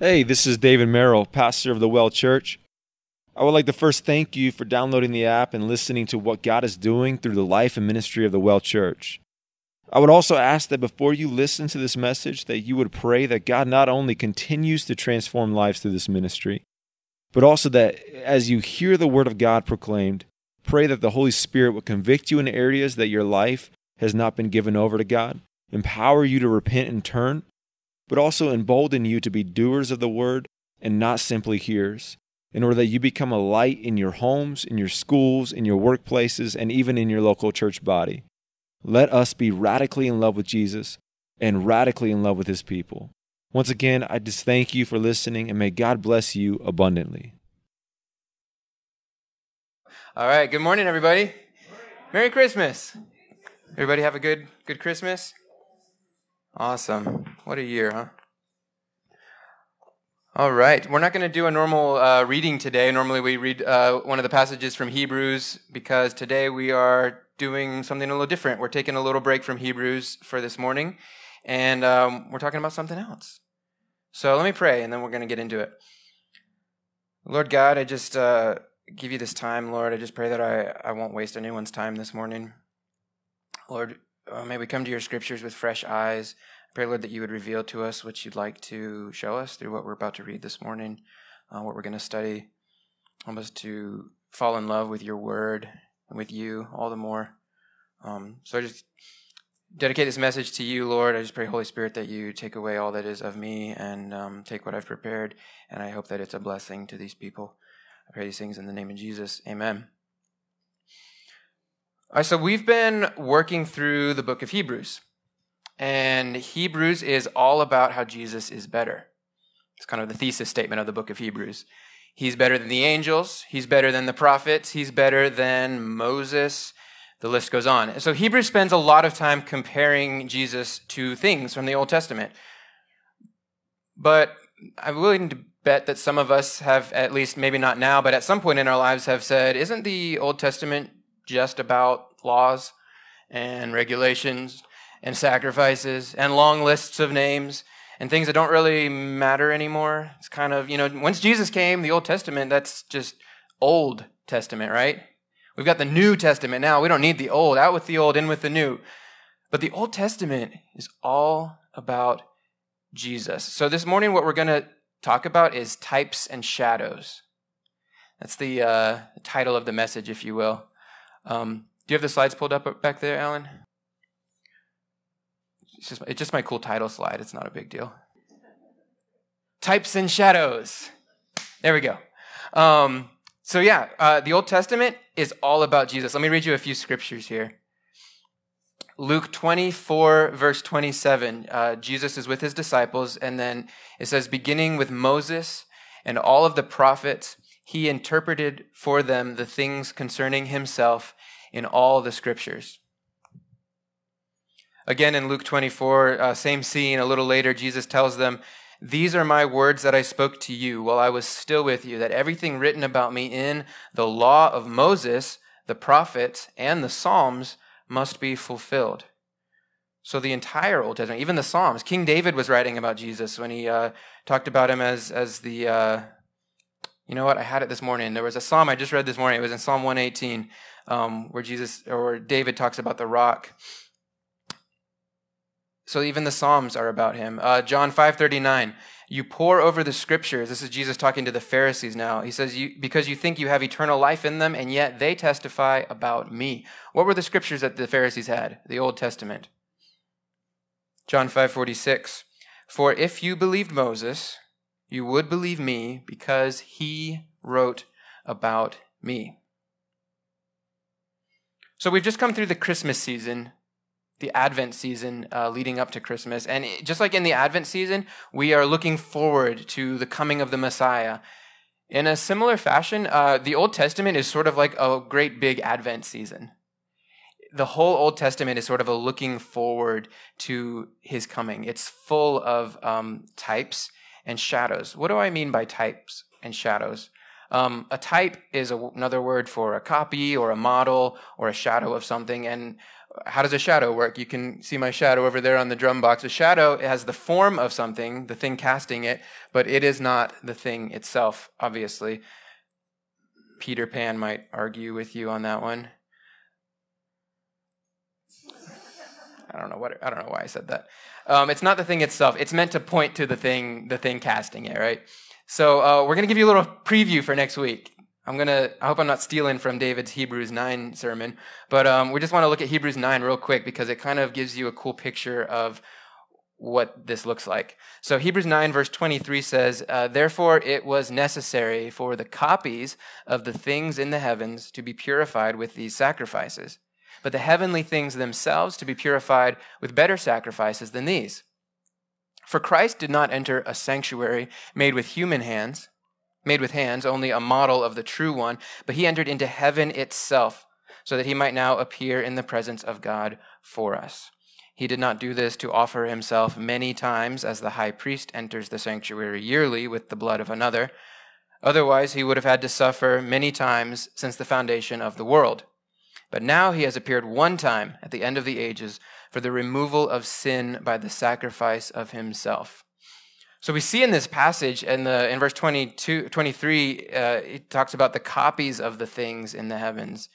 Hey, this is David Merrill, pastor of the Well Church. I would like to first thank you for downloading the app and listening to what God is doing through the life and ministry of the Well Church. I would also ask that before you listen to this message that you would pray that God not only continues to transform lives through this ministry, but also that as you hear the word of God proclaimed, pray that the Holy Spirit would convict you in areas that your life has not been given over to God, empower you to repent and turn, but also embolden you to be doers of the word and not simply hearers, in order that you become a light in your homes, in your schools, in your workplaces, and even in your local church body. Let us be radically in love with Jesus and radically in love with his people. Once again, I just thank you for listening and may God bless you abundantly. All right, good morning, everybody. Merry Christmas. Everybody have a good good Christmas? Awesome. What a year, huh? All right. We're not going to do a normal uh, reading today. Normally, we read uh, one of the passages from Hebrews because today we are doing something a little different. We're taking a little break from Hebrews for this morning, and um, we're talking about something else. So let me pray, and then we're going to get into it. Lord God, I just uh, give you this time, Lord. I just pray that I, I won't waste anyone's time this morning. Lord, uh, may we come to your scriptures with fresh eyes. Pray, Lord, that you would reveal to us what you'd like to show us through what we're about to read this morning, uh, what we're going to study. Help us to fall in love with your word and with you all the more. Um, so I just dedicate this message to you, Lord. I just pray, Holy Spirit, that you take away all that is of me and um, take what I've prepared. And I hope that it's a blessing to these people. I pray these things in the name of Jesus. Amen. All right, so we've been working through the book of Hebrews, and Hebrews is all about how Jesus is better. It's kind of the thesis statement of the book of Hebrews. He's better than the angels, he's better than the prophets, he's better than Moses. The list goes on. So Hebrews spends a lot of time comparing Jesus to things from the Old Testament. But I'm willing to bet that some of us have, at least maybe not now, but at some point in our lives, have said, Isn't the Old Testament just about laws and regulations and sacrifices and long lists of names and things that don't really matter anymore. It's kind of, you know, once Jesus came, the Old Testament, that's just Old Testament, right? We've got the New Testament now. We don't need the old. Out with the old, in with the new. But the Old Testament is all about Jesus. So this morning, what we're going to talk about is types and shadows. That's the uh, title of the message, if you will. Um, do you have the slides pulled up back there, Alan? It's just, it's just my cool title slide. It's not a big deal. Types and shadows. There we go. Um, so, yeah, uh, the Old Testament is all about Jesus. Let me read you a few scriptures here. Luke 24, verse 27, uh, Jesus is with his disciples, and then it says, beginning with Moses and all of the prophets, he interpreted for them the things concerning himself in all the scriptures. Again, in Luke 24, uh, same scene, a little later, Jesus tells them, These are my words that I spoke to you while I was still with you, that everything written about me in the law of Moses, the prophets, and the Psalms must be fulfilled. So the entire Old Testament, even the Psalms, King David was writing about Jesus when he uh, talked about him as, as the, uh, you know what, I had it this morning. There was a psalm I just read this morning. It was in Psalm 118, um, where Jesus or David talks about the rock. So even the Psalms are about him. Uh, John 5:39, you pour over the scriptures. This is Jesus talking to the Pharisees now. He says, you, because you think you have eternal life in them, and yet they testify about me. What were the scriptures that the Pharisees had? The Old Testament. John 5:46, for if you believed Moses, you would believe me because he wrote about me. So we've just come through the Christmas season the Advent season uh, leading up to Christmas. And just like in the Advent season, we are looking forward to the coming of the Messiah. In a similar fashion, uh, the Old Testament is sort of like a great big Advent season. The whole Old Testament is sort of a looking forward to his coming. It's full of um, types and shadows. What do I mean by types and shadows? Um, a type is a, another word for a copy or a model or a shadow of something. And how does a shadow work? You can see my shadow over there on the drum box. A shadow has the form of something, the thing casting it, but it is not the thing itself, obviously. Peter Pan might argue with you on that one. I don't know what I don't know why I said that. Um, it's not the thing itself. It's meant to point to the thing, the thing casting it, right? So uh, we're gonna give you a little preview for next week. I'm gonna. I hope I'm not stealing from David's Hebrews nine sermon, but um, we just want to look at Hebrews nine real quick because it kind of gives you a cool picture of what this looks like. So Hebrews 9 verse 23 says, uh, Therefore it was necessary for the copies of the things in the heavens to be purified with these sacrifices but the heavenly things themselves to be purified with better sacrifices than these. For Christ did not enter a sanctuary made with human hands, made with hands, only a model of the true one, but he entered into heaven itself, so that he might now appear in the presence of God for us. He did not do this to offer himself many times, as the high priest enters the sanctuary yearly with the blood of another. Otherwise, he would have had to suffer many times since the foundation of the world. But now he has appeared one time at the end of the ages for the removal of sin by the sacrifice of himself. So we see in this passage, in, the, in verse 22, 23, uh, it talks about the copies of the things in the heavens.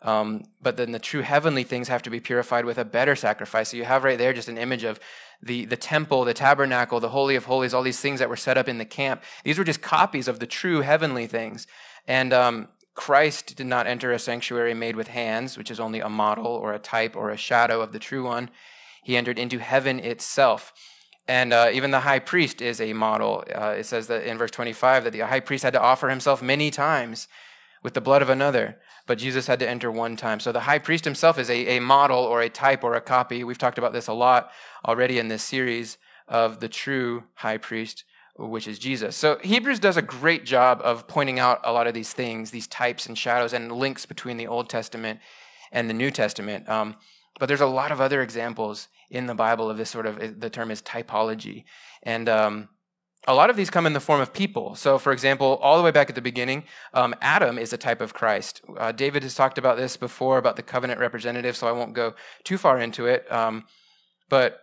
Um, but then the true heavenly things have to be purified with a better sacrifice. So you have right there just an image of the, the temple, the tabernacle, the Holy of Holies, all these things that were set up in the camp. These were just copies of the true heavenly things. And um, Christ did not enter a sanctuary made with hands, which is only a model or a type or a shadow of the true one. He entered into heaven itself. And uh, even the high priest is a model. Uh, it says that in verse 25 that the high priest had to offer himself many times with the blood of another, but Jesus had to enter one time. So the high priest himself is a, a model or a type or a copy. We've talked about this a lot already in this series of the true high priest which is Jesus. So Hebrews does a great job of pointing out a lot of these things, these types and shadows and links between the Old Testament and the New Testament. Um, but there's a lot of other examples in the Bible of this sort of, the term is typology. And um, a lot of these come in the form of people. So, for example, all the way back at the beginning, um, Adam is a type of Christ. Uh, David has talked about this before, about the covenant representative, so I won't go too far into it. Um, but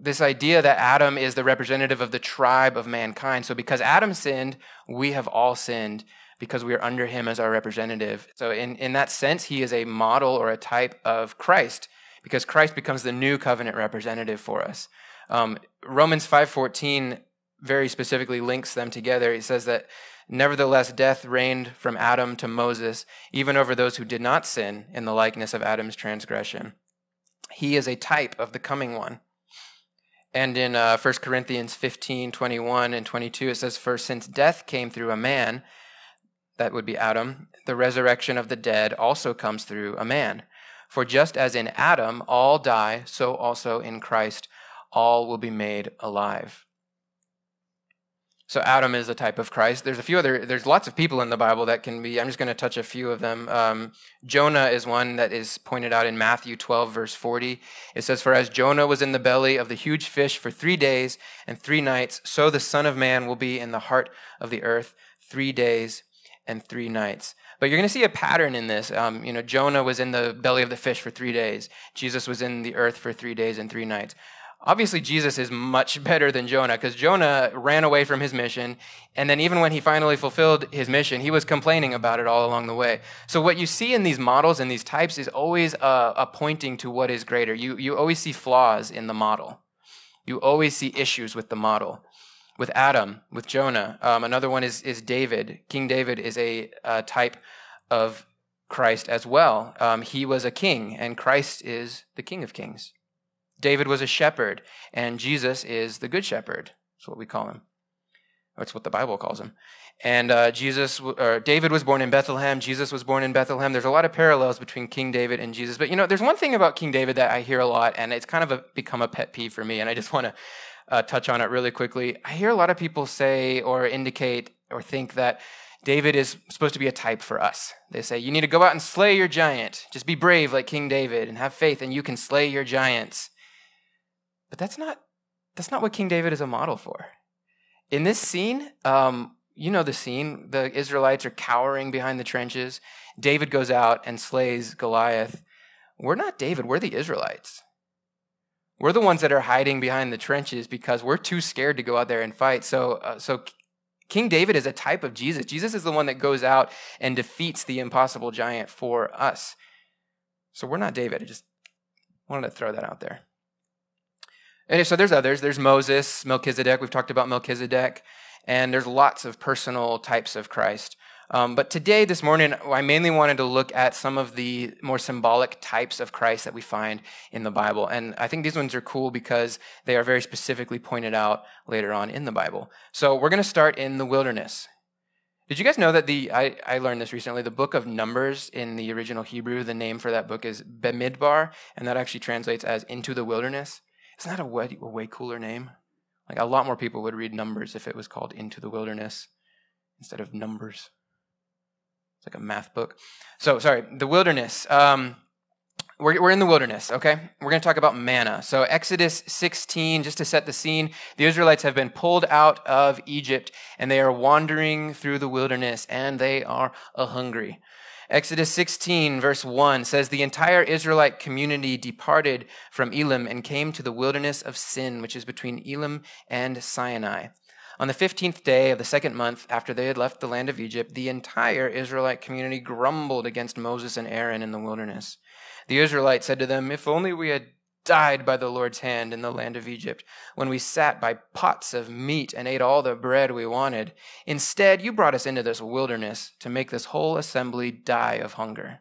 this idea that Adam is the representative of the tribe of mankind. So because Adam sinned, we have all sinned because we are under him as our representative. So in, in that sense, he is a model or a type of Christ because Christ becomes the new covenant representative for us. Um, Romans 5.14 very specifically links them together. He says that nevertheless death reigned from Adam to Moses, even over those who did not sin in the likeness of Adam's transgression. He is a type of the coming one. And in uh, 1 Corinthians 15, 21 and 22, it says, For since death came through a man, that would be Adam, the resurrection of the dead also comes through a man. For just as in Adam all die, so also in Christ all will be made alive. So Adam is a type of Christ. There's a few other. There's lots of people in the Bible that can be. I'm just going to touch a few of them. Um, Jonah is one that is pointed out in Matthew 12 verse 40. It says, "For as Jonah was in the belly of the huge fish for three days and three nights, so the Son of Man will be in the heart of the earth three days and three nights." But you're going to see a pattern in this. Um, you know, Jonah was in the belly of the fish for three days. Jesus was in the earth for three days and three nights. Obviously, Jesus is much better than Jonah because Jonah ran away from his mission. And then, even when he finally fulfilled his mission, he was complaining about it all along the way. So, what you see in these models and these types is always a, a pointing to what is greater. You, you always see flaws in the model, you always see issues with the model. With Adam, with Jonah. Um, another one is, is David. King David is a, a type of Christ as well. Um, he was a king, and Christ is the King of Kings. David was a shepherd, and Jesus is the good shepherd. That's what we call him. That's what the Bible calls him. And uh, Jesus, or David was born in Bethlehem. Jesus was born in Bethlehem. There's a lot of parallels between King David and Jesus. But you know, there's one thing about King David that I hear a lot, and it's kind of a, become a pet peeve for me. And I just want to uh, touch on it really quickly. I hear a lot of people say or indicate or think that David is supposed to be a type for us. They say, you need to go out and slay your giant. Just be brave like King David and have faith, and you can slay your giants. But that's not that's not what King David is a model for. In this scene, um, you know the scene. The Israelites are cowering behind the trenches. David goes out and slays Goliath we're not David, we're the Israelites. We're the ones that are hiding behind the trenches because we're too scared to go out there and fight. So, uh, so King David is a type of Jesus. Jesus is the one that goes out and defeats the impossible giant for us. So we're not David. I just wanted to throw that out there. And so there's others. There's Moses, Melchizedek. We've talked about Melchizedek. And there's lots of personal types of Christ. Um, but today, this morning, I mainly wanted to look at some of the more symbolic types of Christ that we find in the Bible. And I think these ones are cool because they are very specifically pointed out later on in the Bible. So we're going to start in the wilderness. Did you guys know that the, I, I learned this recently, the book of Numbers in the original Hebrew, the name for that book is Bemidbar, and that actually translates as into the wilderness. Isn't that a way, a way cooler name? Like a lot more people would read Numbers if it was called Into the Wilderness instead of Numbers. It's like a math book. So, sorry, the wilderness. Um, we're, we're in the wilderness, okay? We're going to talk about manna. So, Exodus 16, just to set the scene, the Israelites have been pulled out of Egypt and they are wandering through the wilderness and they are a hungry. Exodus 16, verse 1 says, The entire Israelite community departed from Elim and came to the wilderness of Sin, which is between Elim and Sinai. On the 15th day of the second month after they had left the land of Egypt, the entire Israelite community grumbled against Moses and Aaron in the wilderness. The Israelites said to them, If only we had died by the Lord's hand in the land of Egypt, when we sat by pots of meat and ate all the bread we wanted. Instead, you brought us into this wilderness to make this whole assembly die of hunger.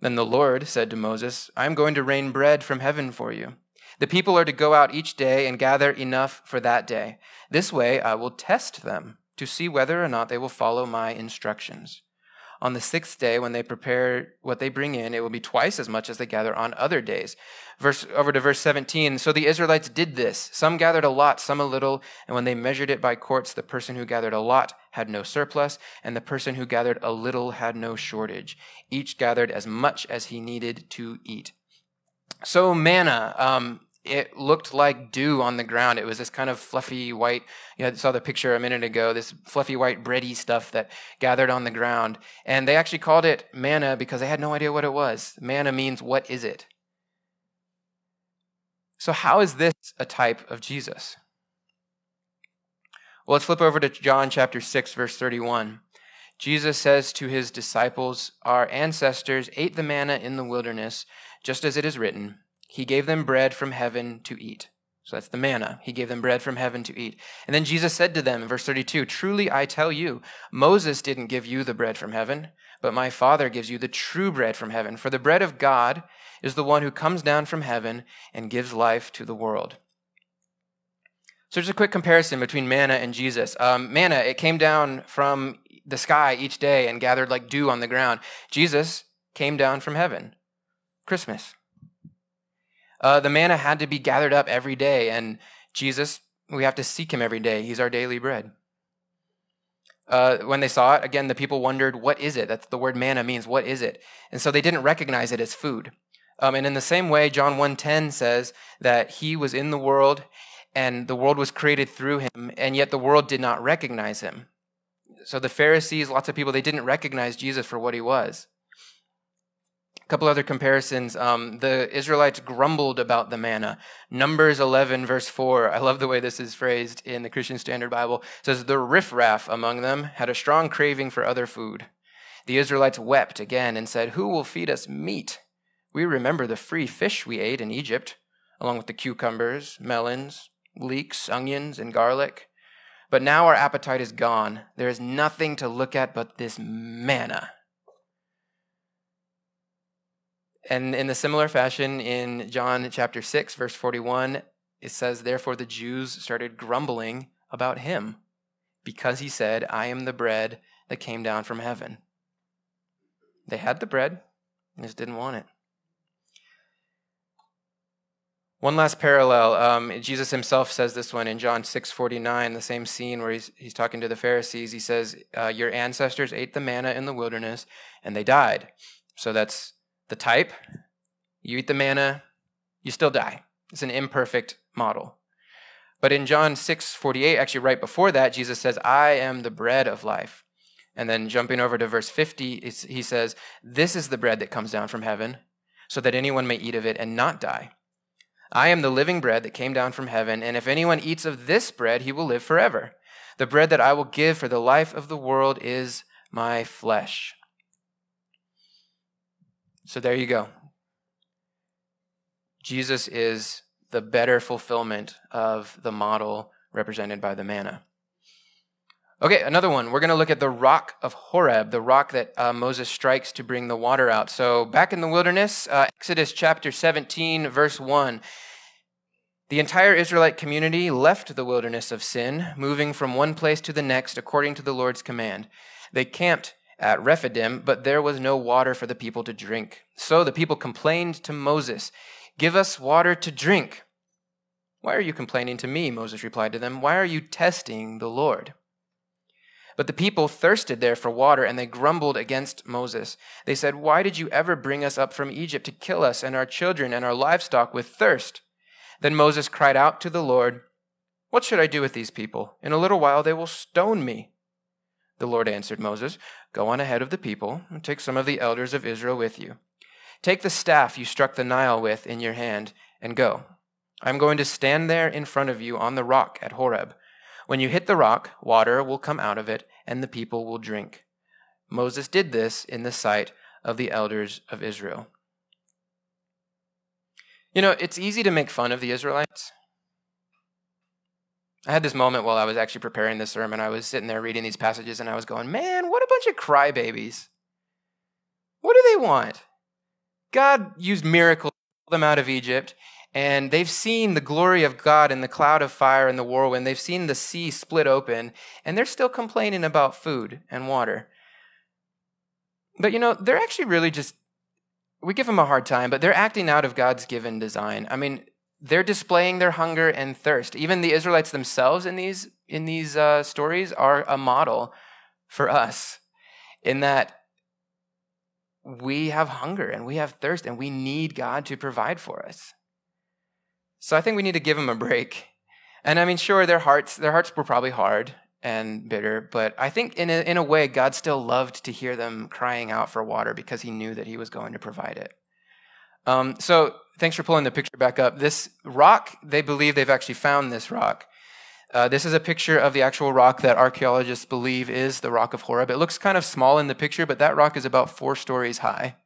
Then the Lord said to Moses, I am going to rain bread from heaven for you. The people are to go out each day and gather enough for that day. This way I will test them to see whether or not they will follow my instructions. On the sixth day, when they prepare what they bring in, it will be twice as much as they gather on other days. Verse, over to verse 17. So the Israelites did this. Some gathered a lot, some a little, and when they measured it by quarts, the person who gathered a lot had no surplus, and the person who gathered a little had no shortage. Each gathered as much as he needed to eat. So manna, um, it looked like dew on the ground. It was this kind of fluffy white, you saw the picture a minute ago, this fluffy white bready stuff that gathered on the ground. And they actually called it manna because they had no idea what it was. Manna means, what is it? So, how is this a type of Jesus? Well, let's flip over to John chapter 6, verse 31. Jesus says to his disciples, Our ancestors ate the manna in the wilderness, just as it is written. He gave them bread from heaven to eat. So that's the manna. He gave them bread from heaven to eat. And then Jesus said to them in verse 32 Truly I tell you, Moses didn't give you the bread from heaven, but my Father gives you the true bread from heaven. For the bread of God is the one who comes down from heaven and gives life to the world. So just a quick comparison between manna and Jesus. Um, manna, it came down from the sky each day and gathered like dew on the ground. Jesus came down from heaven. Christmas. Uh, the manna had to be gathered up every day, and Jesus, we have to seek him every day. He's our daily bread. Uh, when they saw it, again, the people wondered, What is it? That's the word manna means, What is it? And so they didn't recognize it as food. Um, and in the same way, John 1.10 says that he was in the world and the world was created through him, and yet the world did not recognize him. So the Pharisees, lots of people, they didn't recognize Jesus for what he was couple other comparisons. Um, the Israelites grumbled about the manna. Numbers 11, verse 4. I love the way this is phrased in the Christian Standard Bible. It says, The riffraff among them had a strong craving for other food. The Israelites wept again and said, Who will feed us meat? We remember the free fish we ate in Egypt, along with the cucumbers, melons, leeks, onions, and garlic. But now our appetite is gone. There is nothing to look at but this manna And in a similar fashion, in John chapter 6, verse 41, it says, Therefore the Jews started grumbling about him because he said, I am the bread that came down from heaven. They had the bread, they just didn't want it. One last parallel. Um, Jesus himself says this one in John 6 49, the same scene where he's, he's talking to the Pharisees. He says, uh, Your ancestors ate the manna in the wilderness and they died. So that's the type, you eat the manna, you still die. It's an imperfect model. But in John 6 48, actually right before that, Jesus says, I am the bread of life. And then jumping over to verse 50, he says, This is the bread that comes down from heaven, so that anyone may eat of it and not die. I am the living bread that came down from heaven, and if anyone eats of this bread, he will live forever. The bread that I will give for the life of the world is my flesh. So there you go. Jesus is the better fulfillment of the model represented by the manna. Okay, another one. We're going to look at the rock of Horeb, the rock that uh, Moses strikes to bring the water out. So, back in the wilderness, uh, Exodus chapter 17, verse 1. The entire Israelite community left the wilderness of sin, moving from one place to the next according to the Lord's command. They camped at Rephidim, but there was no water for the people to drink. So the people complained to Moses, Give us water to drink. Why are you complaining to me? Moses replied to them. Why are you testing the Lord? But the people thirsted there for water, and they grumbled against Moses. They said, Why did you ever bring us up from Egypt to kill us and our children and our livestock with thirst? Then Moses cried out to the Lord, What should I do with these people? In a little while they will stone me. The Lord answered Moses, Go on ahead of the people, and take some of the elders of Israel with you. Take the staff you struck the Nile with in your hand, and go. I am going to stand there in front of you on the rock at Horeb. When you hit the rock, water will come out of it, and the people will drink. Moses did this in the sight of the elders of Israel. You know, it's easy to make fun of the Israelites. I had this moment while I was actually preparing this sermon. I was sitting there reading these passages and I was going, man, what a bunch of crybabies. What do they want? God used miracles to pull them out of Egypt and they've seen the glory of God in the cloud of fire and the whirlwind. They've seen the sea split open, and they're still complaining about food and water. But you know, they're actually really just, we give them a hard time, but they're acting out of God's given design. I mean, they're displaying their hunger and thirst. Even the Israelites themselves in these, in these uh, stories are a model for us in that we have hunger and we have thirst and we need God to provide for us. So I think we need to give them a break. And I mean, sure, their hearts, their hearts were probably hard and bitter, but I think in a, in a way, God still loved to hear them crying out for water because he knew that he was going to provide it. Um, so thanks for pulling the picture back up. This rock, they believe they've actually found this rock. Uh, this is a picture of the actual rock that archaeologists believe is the rock of Horeb. It looks kind of small in the picture, but that rock is about four stories high.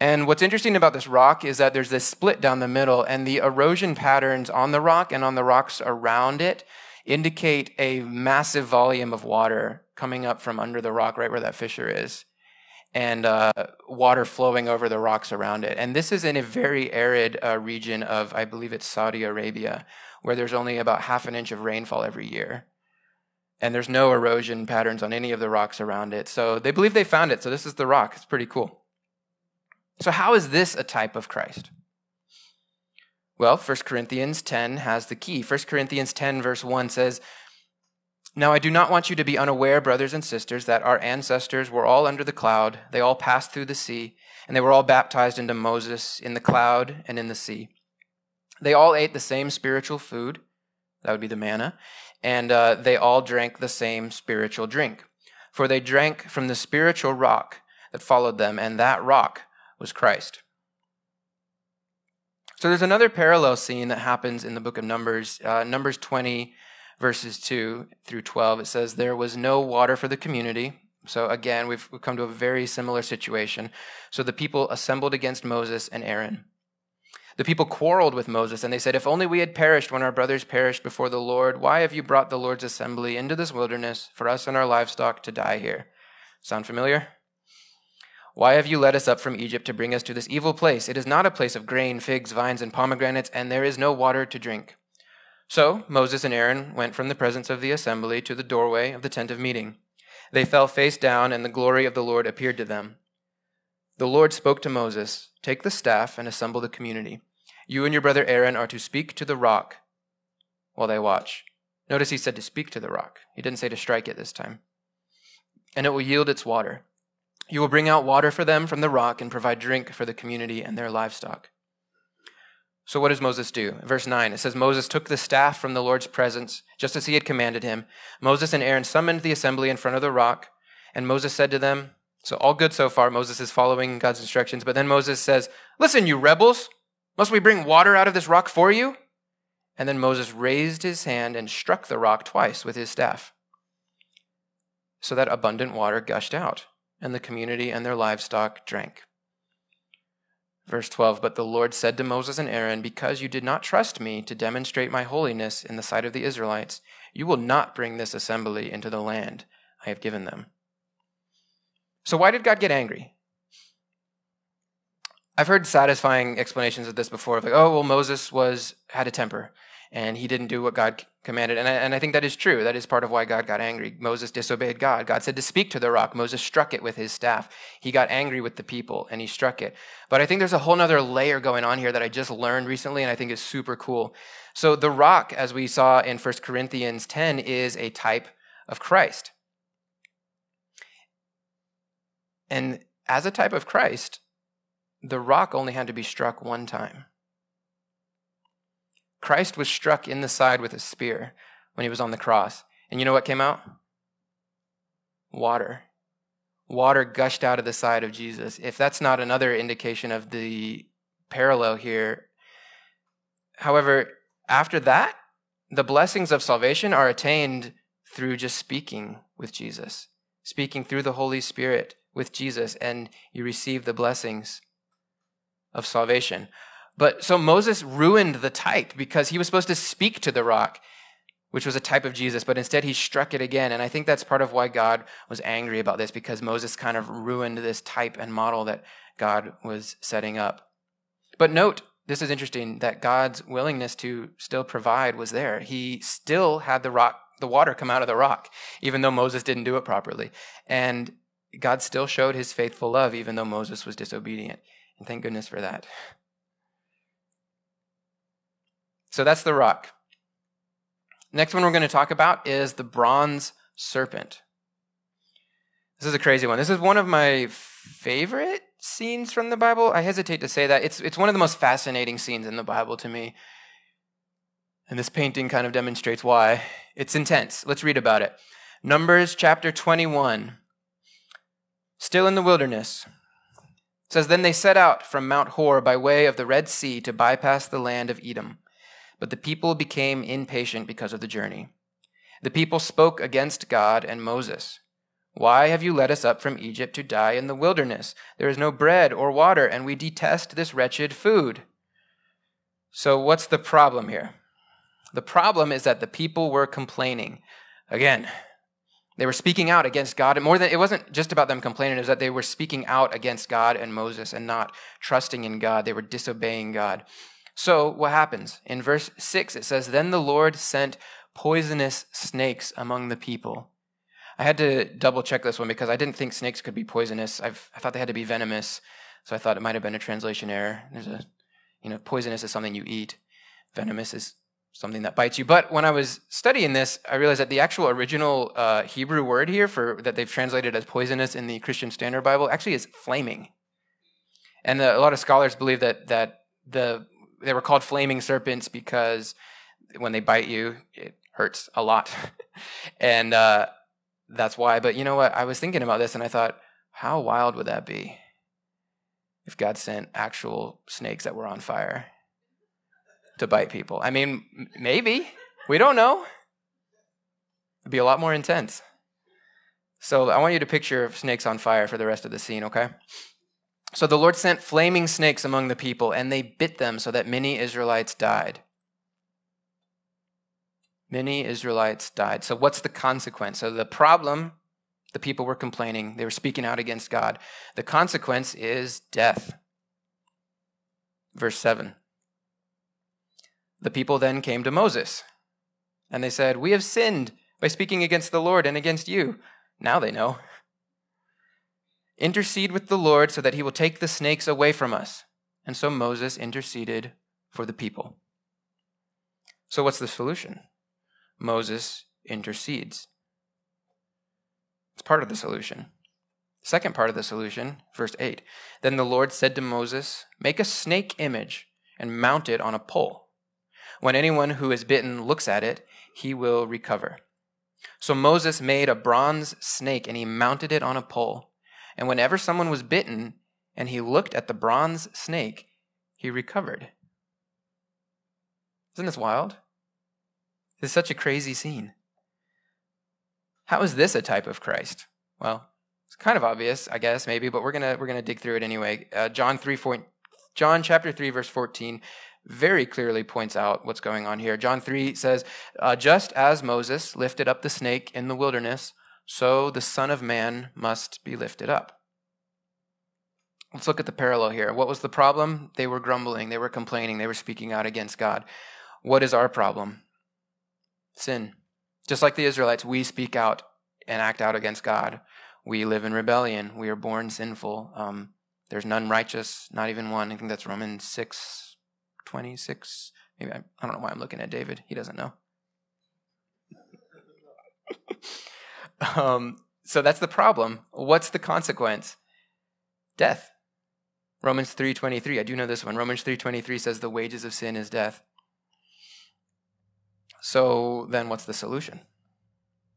And what's interesting about this rock is that there's this split down the middle, and the erosion patterns on the rock and on the rocks around it indicate a massive volume of water coming up from under the rock right where that fissure is, and uh, water flowing over the rocks around it. And this is in a very arid uh, region of, I believe it's Saudi Arabia, where there's only about half an inch of rainfall every year. And there's no erosion patterns on any of the rocks around it. So they believe they found it. So this is the rock. It's pretty cool. So, how is this a type of Christ? Well, 1 Corinthians 10 has the key. 1 Corinthians 10, verse 1 says, Now I do not want you to be unaware, brothers and sisters, that our ancestors were all under the cloud. They all passed through the sea, and they were all baptized into Moses in the cloud and in the sea. They all ate the same spiritual food, that would be the manna, and uh, they all drank the same spiritual drink. For they drank from the spiritual rock that followed them, and that rock was Christ. So there's another parallel scene that happens in the book of Numbers, uh, Numbers 20, verses 2 through 12. It says, There was no water for the community. So again, we've, we've come to a very similar situation. So the people assembled against Moses and Aaron. The people quarreled with Moses, and they said, If only we had perished when our brothers perished before the Lord, why have you brought the Lord's assembly into this wilderness for us and our livestock to die here? Sound familiar? Why have you led us up from Egypt to bring us to this evil place? It is not a place of grain, figs, vines, and pomegranates, and there is no water to drink. So Moses and Aaron went from the presence of the assembly to the doorway of the tent of meeting. They fell face down, and the glory of the Lord appeared to them. The Lord spoke to Moses Take the staff and assemble the community. You and your brother Aaron are to speak to the rock while they watch. Notice he said to speak to the rock. He didn't say to strike it this time. And it will yield its water. You will bring out water for them from the rock and provide drink for the community and their livestock. So what does Moses do? Verse 9, it says, Moses took the staff from the Lord's presence, just as he had commanded him. Moses and Aaron summoned the assembly in front of the rock, and Moses said to them, So all good so far. Moses is following God's instructions. But then Moses says, Listen, you rebels, must we bring water out of this rock for you? And then Moses raised his hand and struck the rock twice with his staff. So that abundant water gushed out, and the community and their livestock drank. Verse 12 But the Lord said to Moses and Aaron, Because you did not trust me to demonstrate my holiness in the sight of the Israelites, you will not bring this assembly into the land I have given them. So, why did God get angry? I've heard satisfying explanations of this before, like, oh, well, Moses was had a temper and he didn't do what God commanded. And I, and I think that is true. That is part of why God got angry. Moses disobeyed God. God said to speak to the rock. Moses struck it with his staff. He got angry with the people and he struck it. But I think there's a whole other layer going on here that I just learned recently and I think is super cool. So the rock, as we saw in 1 Corinthians 10, is a type of Christ. And as a type of Christ, the rock only had to be struck one time. Christ was struck in the side with a spear when he was on the cross. And you know what came out? Water. Water gushed out of the side of Jesus. If that's not another indication of the parallel here. However, after that, the blessings of salvation are attained through just speaking with Jesus, speaking through the Holy Spirit with Jesus, and you receive the blessings of salvation. But so Moses ruined the type because he was supposed to speak to the rock, which was a type of Jesus, but instead he struck it again. And I think that's part of why God was angry about this because Moses kind of ruined this type and model that God was setting up. But note, this is interesting that God's willingness to still provide was there. He still had the rock, the water come out of the rock, even though Moses didn't do it properly. And God still showed his faithful love, even though Moses was disobedient. And thank goodness for that. So that's the rock. Next one we're going to talk about is the bronze serpent. This is a crazy one. This is one of my favorite scenes from the Bible. I hesitate to say that. It's, it's one of the most fascinating scenes in the Bible to me. And this painting kind of demonstrates why. It's intense. Let's read about it. Numbers chapter 21. Still in the wilderness. It says, Then they set out from Mount Hor by way of the Red Sea to bypass the land of Edom. But the people became impatient because of the journey. The people spoke against God and Moses. Why have you led us up from Egypt to die in the wilderness? There is no bread or water, and we detest this wretched food. So, what's the problem here? The problem is that the people were complaining. Again, they were speaking out against God. And more than it wasn't just about them complaining, it was that they were speaking out against God and Moses and not trusting in God. They were disobeying God. So, what happens? In verse 6, it says, Then the Lord sent poisonous snakes among the people. I had to double check this one because I didn't think snakes could be poisonous. I've, I thought they had to be venomous. So I thought it might have been a translation error. There's a, you know, poisonous is something you eat, venomous is something that bites you. But when I was studying this, I realized that the actual original uh, Hebrew word here for that they've translated as poisonous in the Christian Standard Bible actually is flaming. And the, a lot of scholars believe that that the they were called flaming serpents because when they bite you, it hurts a lot. and uh, that's why. But you know what? I was thinking about this and I thought, how wild would that be if God sent actual snakes that were on fire to bite people? I mean, maybe. We don't know. It'd be a lot more intense. So I want you to picture snakes on fire for the rest of the scene, okay? So the Lord sent flaming snakes among the people, and they bit them so that many Israelites died. Many Israelites died. So, what's the consequence? So, the problem, the people were complaining, they were speaking out against God. The consequence is death. Verse 7. The people then came to Moses, and they said, We have sinned by speaking against the Lord and against you. Now they know. Intercede with the Lord so that he will take the snakes away from us. And so Moses interceded for the people. So, what's the solution? Moses intercedes. It's part of the solution. Second part of the solution, verse 8. Then the Lord said to Moses, Make a snake image and mount it on a pole. When anyone who is bitten looks at it, he will recover. So Moses made a bronze snake and he mounted it on a pole. And whenever someone was bitten and he looked at the bronze snake, he recovered. Isn't this wild? This is such a crazy scene. How is this a type of Christ? Well, it's kind of obvious, I guess, maybe, but we're gonna we're gonna dig through it anyway. Uh, John three four, John chapter three verse fourteen very clearly points out what's going on here. John three says, uh, "Just as Moses lifted up the snake in the wilderness, so the Son of Man must be lifted up." Let's look at the parallel here. What was the problem? They were grumbling, they were complaining, they were speaking out against God. What is our problem? Sin. Just like the Israelites, we speak out and act out against God we live in rebellion. We are born sinful. Um, there's none righteous, not even one. I think that's Romans 6, 26. Maybe I, I don't know why I'm looking at David. He doesn't know. Um, so that's the problem. What's the consequence? Death. Romans 3:23. I do know this one. Romans 3:23 says the wages of sin is death. So then what's the solution?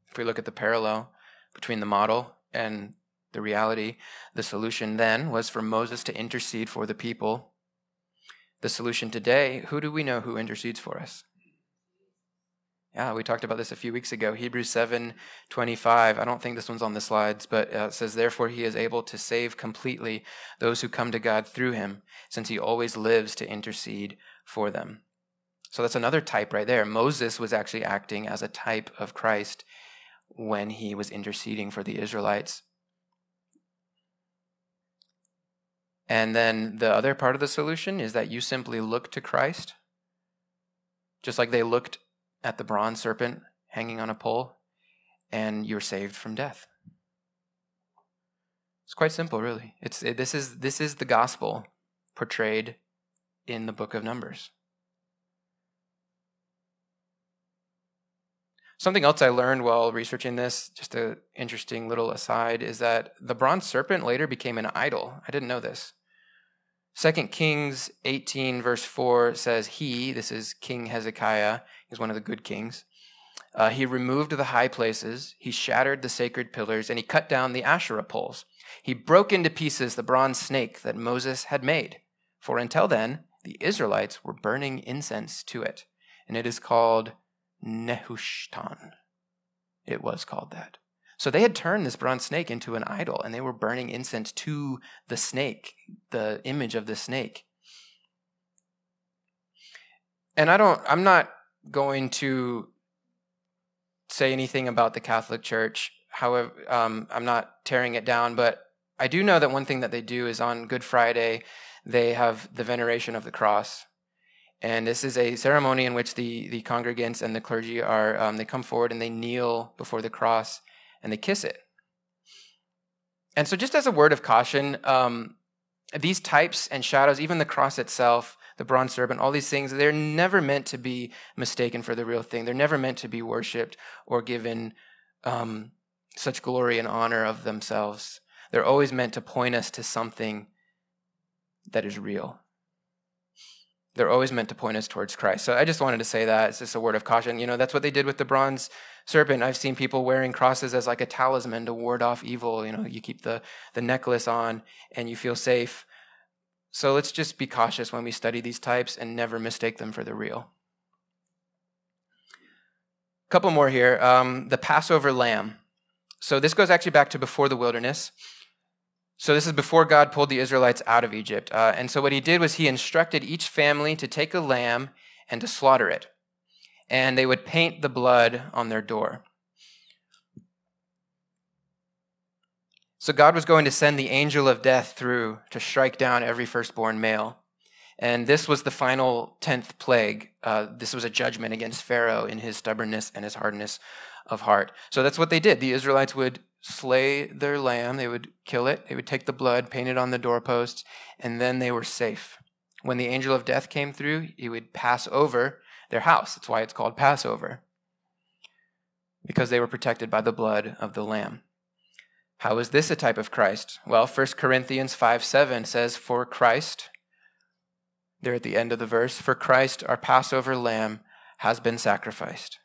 If we look at the parallel between the model and the reality, the solution then was for Moses to intercede for the people. The solution today, who do we know who intercedes for us? Yeah, we talked about this a few weeks ago. Hebrews 7 25. I don't think this one's on the slides, but uh, it says, Therefore, he is able to save completely those who come to God through him, since he always lives to intercede for them. So that's another type right there. Moses was actually acting as a type of Christ when he was interceding for the Israelites. And then the other part of the solution is that you simply look to Christ, just like they looked at the bronze serpent hanging on a pole, and you're saved from death. It's quite simple, really. It's, it, this, is, this is the gospel portrayed in the book of Numbers. Something else I learned while researching this, just an interesting little aside, is that the bronze serpent later became an idol. I didn't know this. 2 Kings 18, verse 4 says, He, this is King Hezekiah, he's one of the good kings, uh, he removed the high places, he shattered the sacred pillars, and he cut down the Asherah poles. He broke into pieces the bronze snake that Moses had made. For until then, the Israelites were burning incense to it. And it is called Nehushtan. It was called that. So they had turned this bronze snake into an idol and they were burning incense to the snake, the image of the snake. And I don't, I'm not going to say anything about the Catholic Church. However, um, I'm not tearing it down, but I do know that one thing that they do is on Good Friday, they have the veneration of the cross. And this is a ceremony in which the, the congregants and the clergy are, um, they come forward and they kneel before the cross and they kiss it. And so, just as a word of caution, um, these types and shadows, even the cross itself, the bronze serpent, all these things, they're never meant to be mistaken for the real thing. They're never meant to be worshiped or given um, such glory and honor of themselves. They're always meant to point us to something that is real they're always meant to point us towards Christ. So I just wanted to say that. It's just a word of caution. You know, that's what they did with the bronze serpent. I've seen people wearing crosses as like a talisman to ward off evil. You know, you keep the, the necklace on and you feel safe. So let's just be cautious when we study these types and never mistake them for the real. A couple more here. Um, the Passover lamb. So this goes actually back to before the wilderness. So this is before God pulled the Israelites out of Egypt. Uh, and so what he did was he instructed each family to take a lamb and to slaughter it. And they would paint the blood on their door. So God was going to send the angel of death through to strike down every firstborn male. And this was the final 10th plague. Uh, this was a judgment against Pharaoh in his stubbornness and his hardness of heart. So that's what they did. The Israelites would slay their lamb, they would kill it, they would take the blood, paint it on the doorposts, and then they were safe. When the angel of death came through, he would pass over their house. That's why it's called Passover, because they were protected by the blood of the lamb. How is this a type of Christ? Well, 1 Corinthians 5 7 says, For Christ, there at the end of the verse, for Christ, our Passover lamb, has been sacrificed.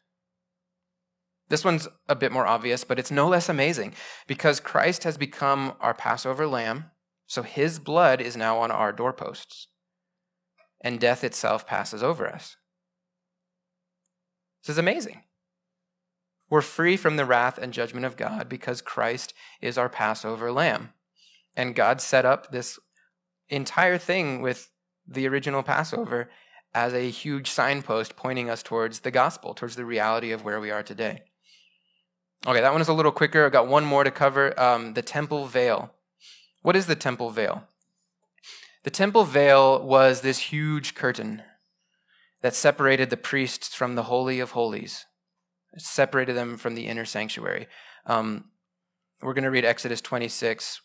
This one's a bit more obvious, but it's no less amazing because Christ has become our Passover lamb, so his blood is now on our doorposts, and death itself passes over us. This is amazing. We're free from the wrath and judgment of God because Christ is our Passover lamb. And God set up this entire thing with the original Passover as a huge signpost pointing us towards the gospel, towards the reality of where we are today. Okay, that one is a little quicker. I've got one more to cover um, the temple veil. What is the temple veil? The temple veil was this huge curtain that separated the priests from the Holy of Holies, separated them from the inner sanctuary. Um, we're going to read Exodus 26,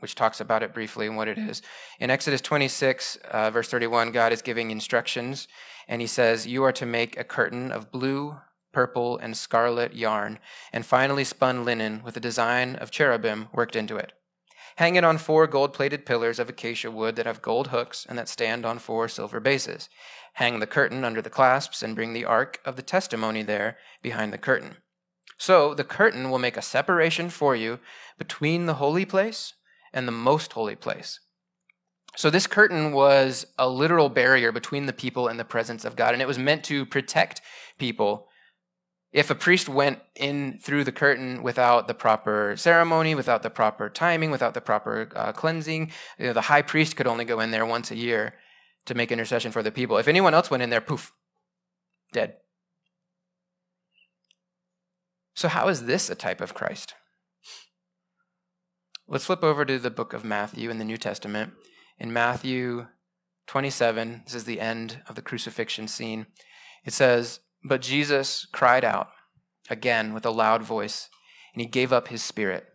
which talks about it briefly and what it is. In Exodus 26, uh, verse 31, God is giving instructions, and he says, You are to make a curtain of blue, purple, and scarlet yarn, and finely spun linen with a design of cherubim worked into it. Hang it on four gold plated pillars of acacia wood that have gold hooks and that stand on four silver bases. Hang the curtain under the clasps and bring the ark of the testimony there behind the curtain. So the curtain will make a separation for you between the holy place and the most holy place. So, this curtain was a literal barrier between the people and the presence of God, and it was meant to protect people. If a priest went in through the curtain without the proper ceremony, without the proper timing, without the proper uh, cleansing, you know, the high priest could only go in there once a year to make intercession for the people. If anyone else went in there, poof, dead. So, how is this a type of Christ? Let's flip over to the book of Matthew in the New Testament. In Matthew 27, this is the end of the crucifixion scene. It says, But Jesus cried out again with a loud voice, and he gave up his spirit.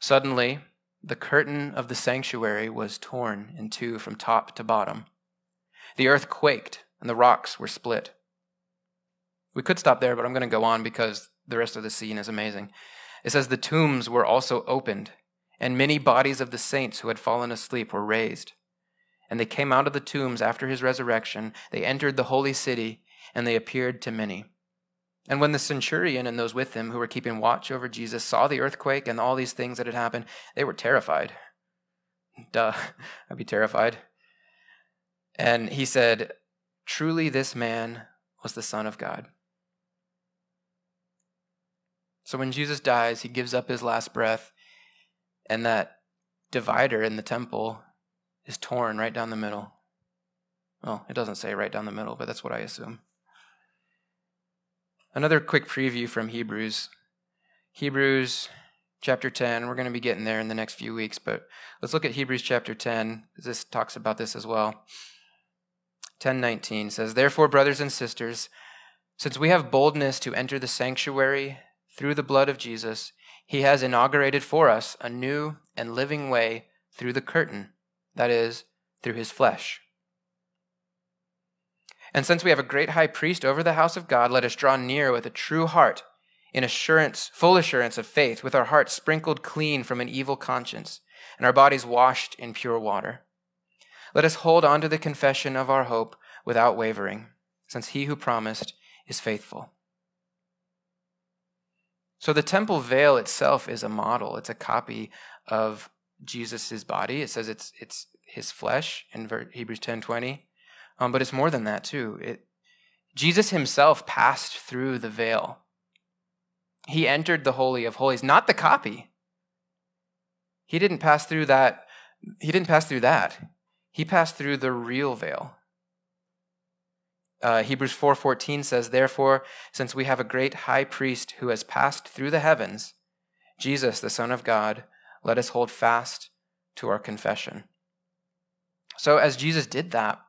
Suddenly, the curtain of the sanctuary was torn in two from top to bottom. The earth quaked, and the rocks were split. We could stop there, but I'm going to go on because the rest of the scene is amazing. It says the tombs were also opened, and many bodies of the saints who had fallen asleep were raised. And they came out of the tombs after his resurrection. They entered the holy city, and they appeared to many. And when the centurion and those with him who were keeping watch over Jesus saw the earthquake and all these things that had happened, they were terrified. Duh, I'd be terrified. And he said, Truly, this man was the Son of God. So when Jesus dies, he gives up his last breath, and that divider in the temple is torn right down the middle. Well, it doesn't say right down the middle, but that's what I assume. Another quick preview from Hebrews. Hebrews chapter 10. We're going to be getting there in the next few weeks, but let's look at Hebrews chapter 10. This talks about this as well. 10:19 says, "Therefore, brothers and sisters, since we have boldness to enter the sanctuary through the blood of Jesus, he has inaugurated for us a new and living way through the curtain, that is, through his flesh. And since we have a great high priest over the house of God, let us draw near with a true heart, in assurance, full assurance of faith, with our hearts sprinkled clean from an evil conscience, and our bodies washed in pure water. Let us hold on to the confession of our hope without wavering, since he who promised is faithful. So the temple veil itself is a model. It's a copy of Jesus' body. It says it's it's his flesh in Hebrews 10:20. Um, but it's more than that too. It, Jesus himself passed through the veil. He entered the holy of holies, not the copy. He didn't pass through that. He didn't pass through that. He passed through the real veil. Uh, Hebrews 4:14 says, "Therefore, since we have a great high priest who has passed through the heavens, Jesus, the Son of God, let us hold fast to our confession." So as Jesus did that,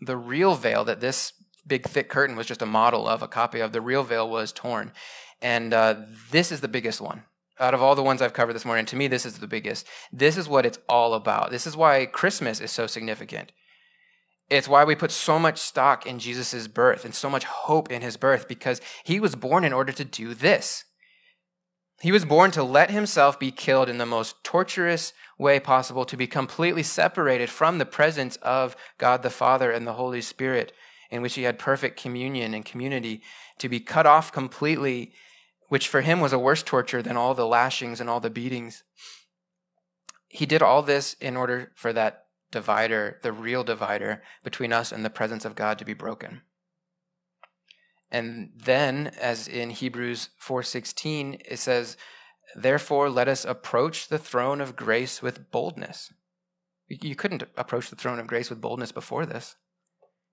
the real veil that this big thick curtain was just a model of, a copy of, the real veil was torn. And uh, this is the biggest one. Out of all the ones I've covered this morning, to me, this is the biggest. This is what it's all about. This is why Christmas is so significant. It's why we put so much stock in Jesus' birth and so much hope in his birth because he was born in order to do this. He was born to let himself be killed in the most torturous way possible, to be completely separated from the presence of God the Father and the Holy Spirit, in which he had perfect communion and community, to be cut off completely, which for him was a worse torture than all the lashings and all the beatings. He did all this in order for that divider, the real divider between us and the presence of God to be broken. And then as in Hebrews 4:16 it says, "Therefore let us approach the throne of grace with boldness." You couldn't approach the throne of grace with boldness before this.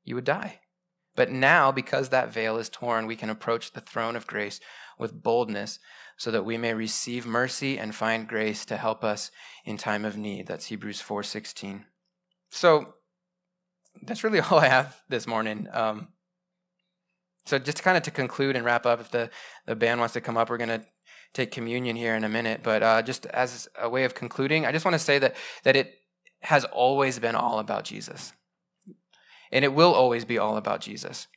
You would die. But now, because that veil is torn, we can approach the throne of grace with boldness so that we may receive mercy and find grace to help us in time of need. That's Hebrews 4:16. So that's really all I have this morning. Um, so just kind of to conclude and wrap up, if the, the band wants to come up, we're going to take communion here in a minute. But uh, just as a way of concluding, I just want to say that that it has always been all about Jesus, and it will always be all about Jesus.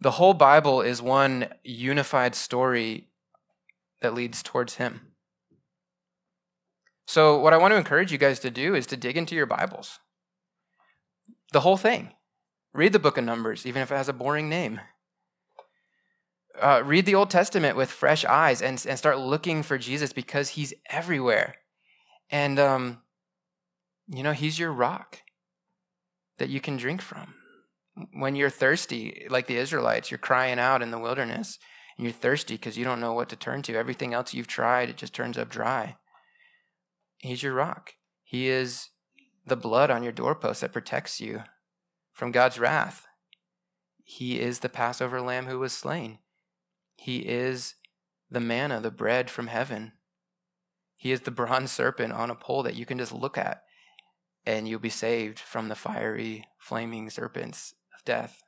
The whole Bible is one unified story that leads towards Him. So, what I want to encourage you guys to do is to dig into your Bibles. The whole thing. Read the book of Numbers, even if it has a boring name uh, read the Old Testament with fresh eyes and, and start looking for Jesus because he's everywhere. And, um, you know, he's your rock that you can drink from. When you're thirsty, like the Israelites, you're crying out in the wilderness and you're thirsty because you don't know what to turn to. Everything else you've tried, it just turns up dry. He's your rock. He is the blood on your doorpost that protects you from God's wrath. He is the Passover lamb who was slain. He is the manna, the bread from heaven. He is the bronze serpent on a pole that you can just look at and you'll be saved from the fiery, flaming serpents of death.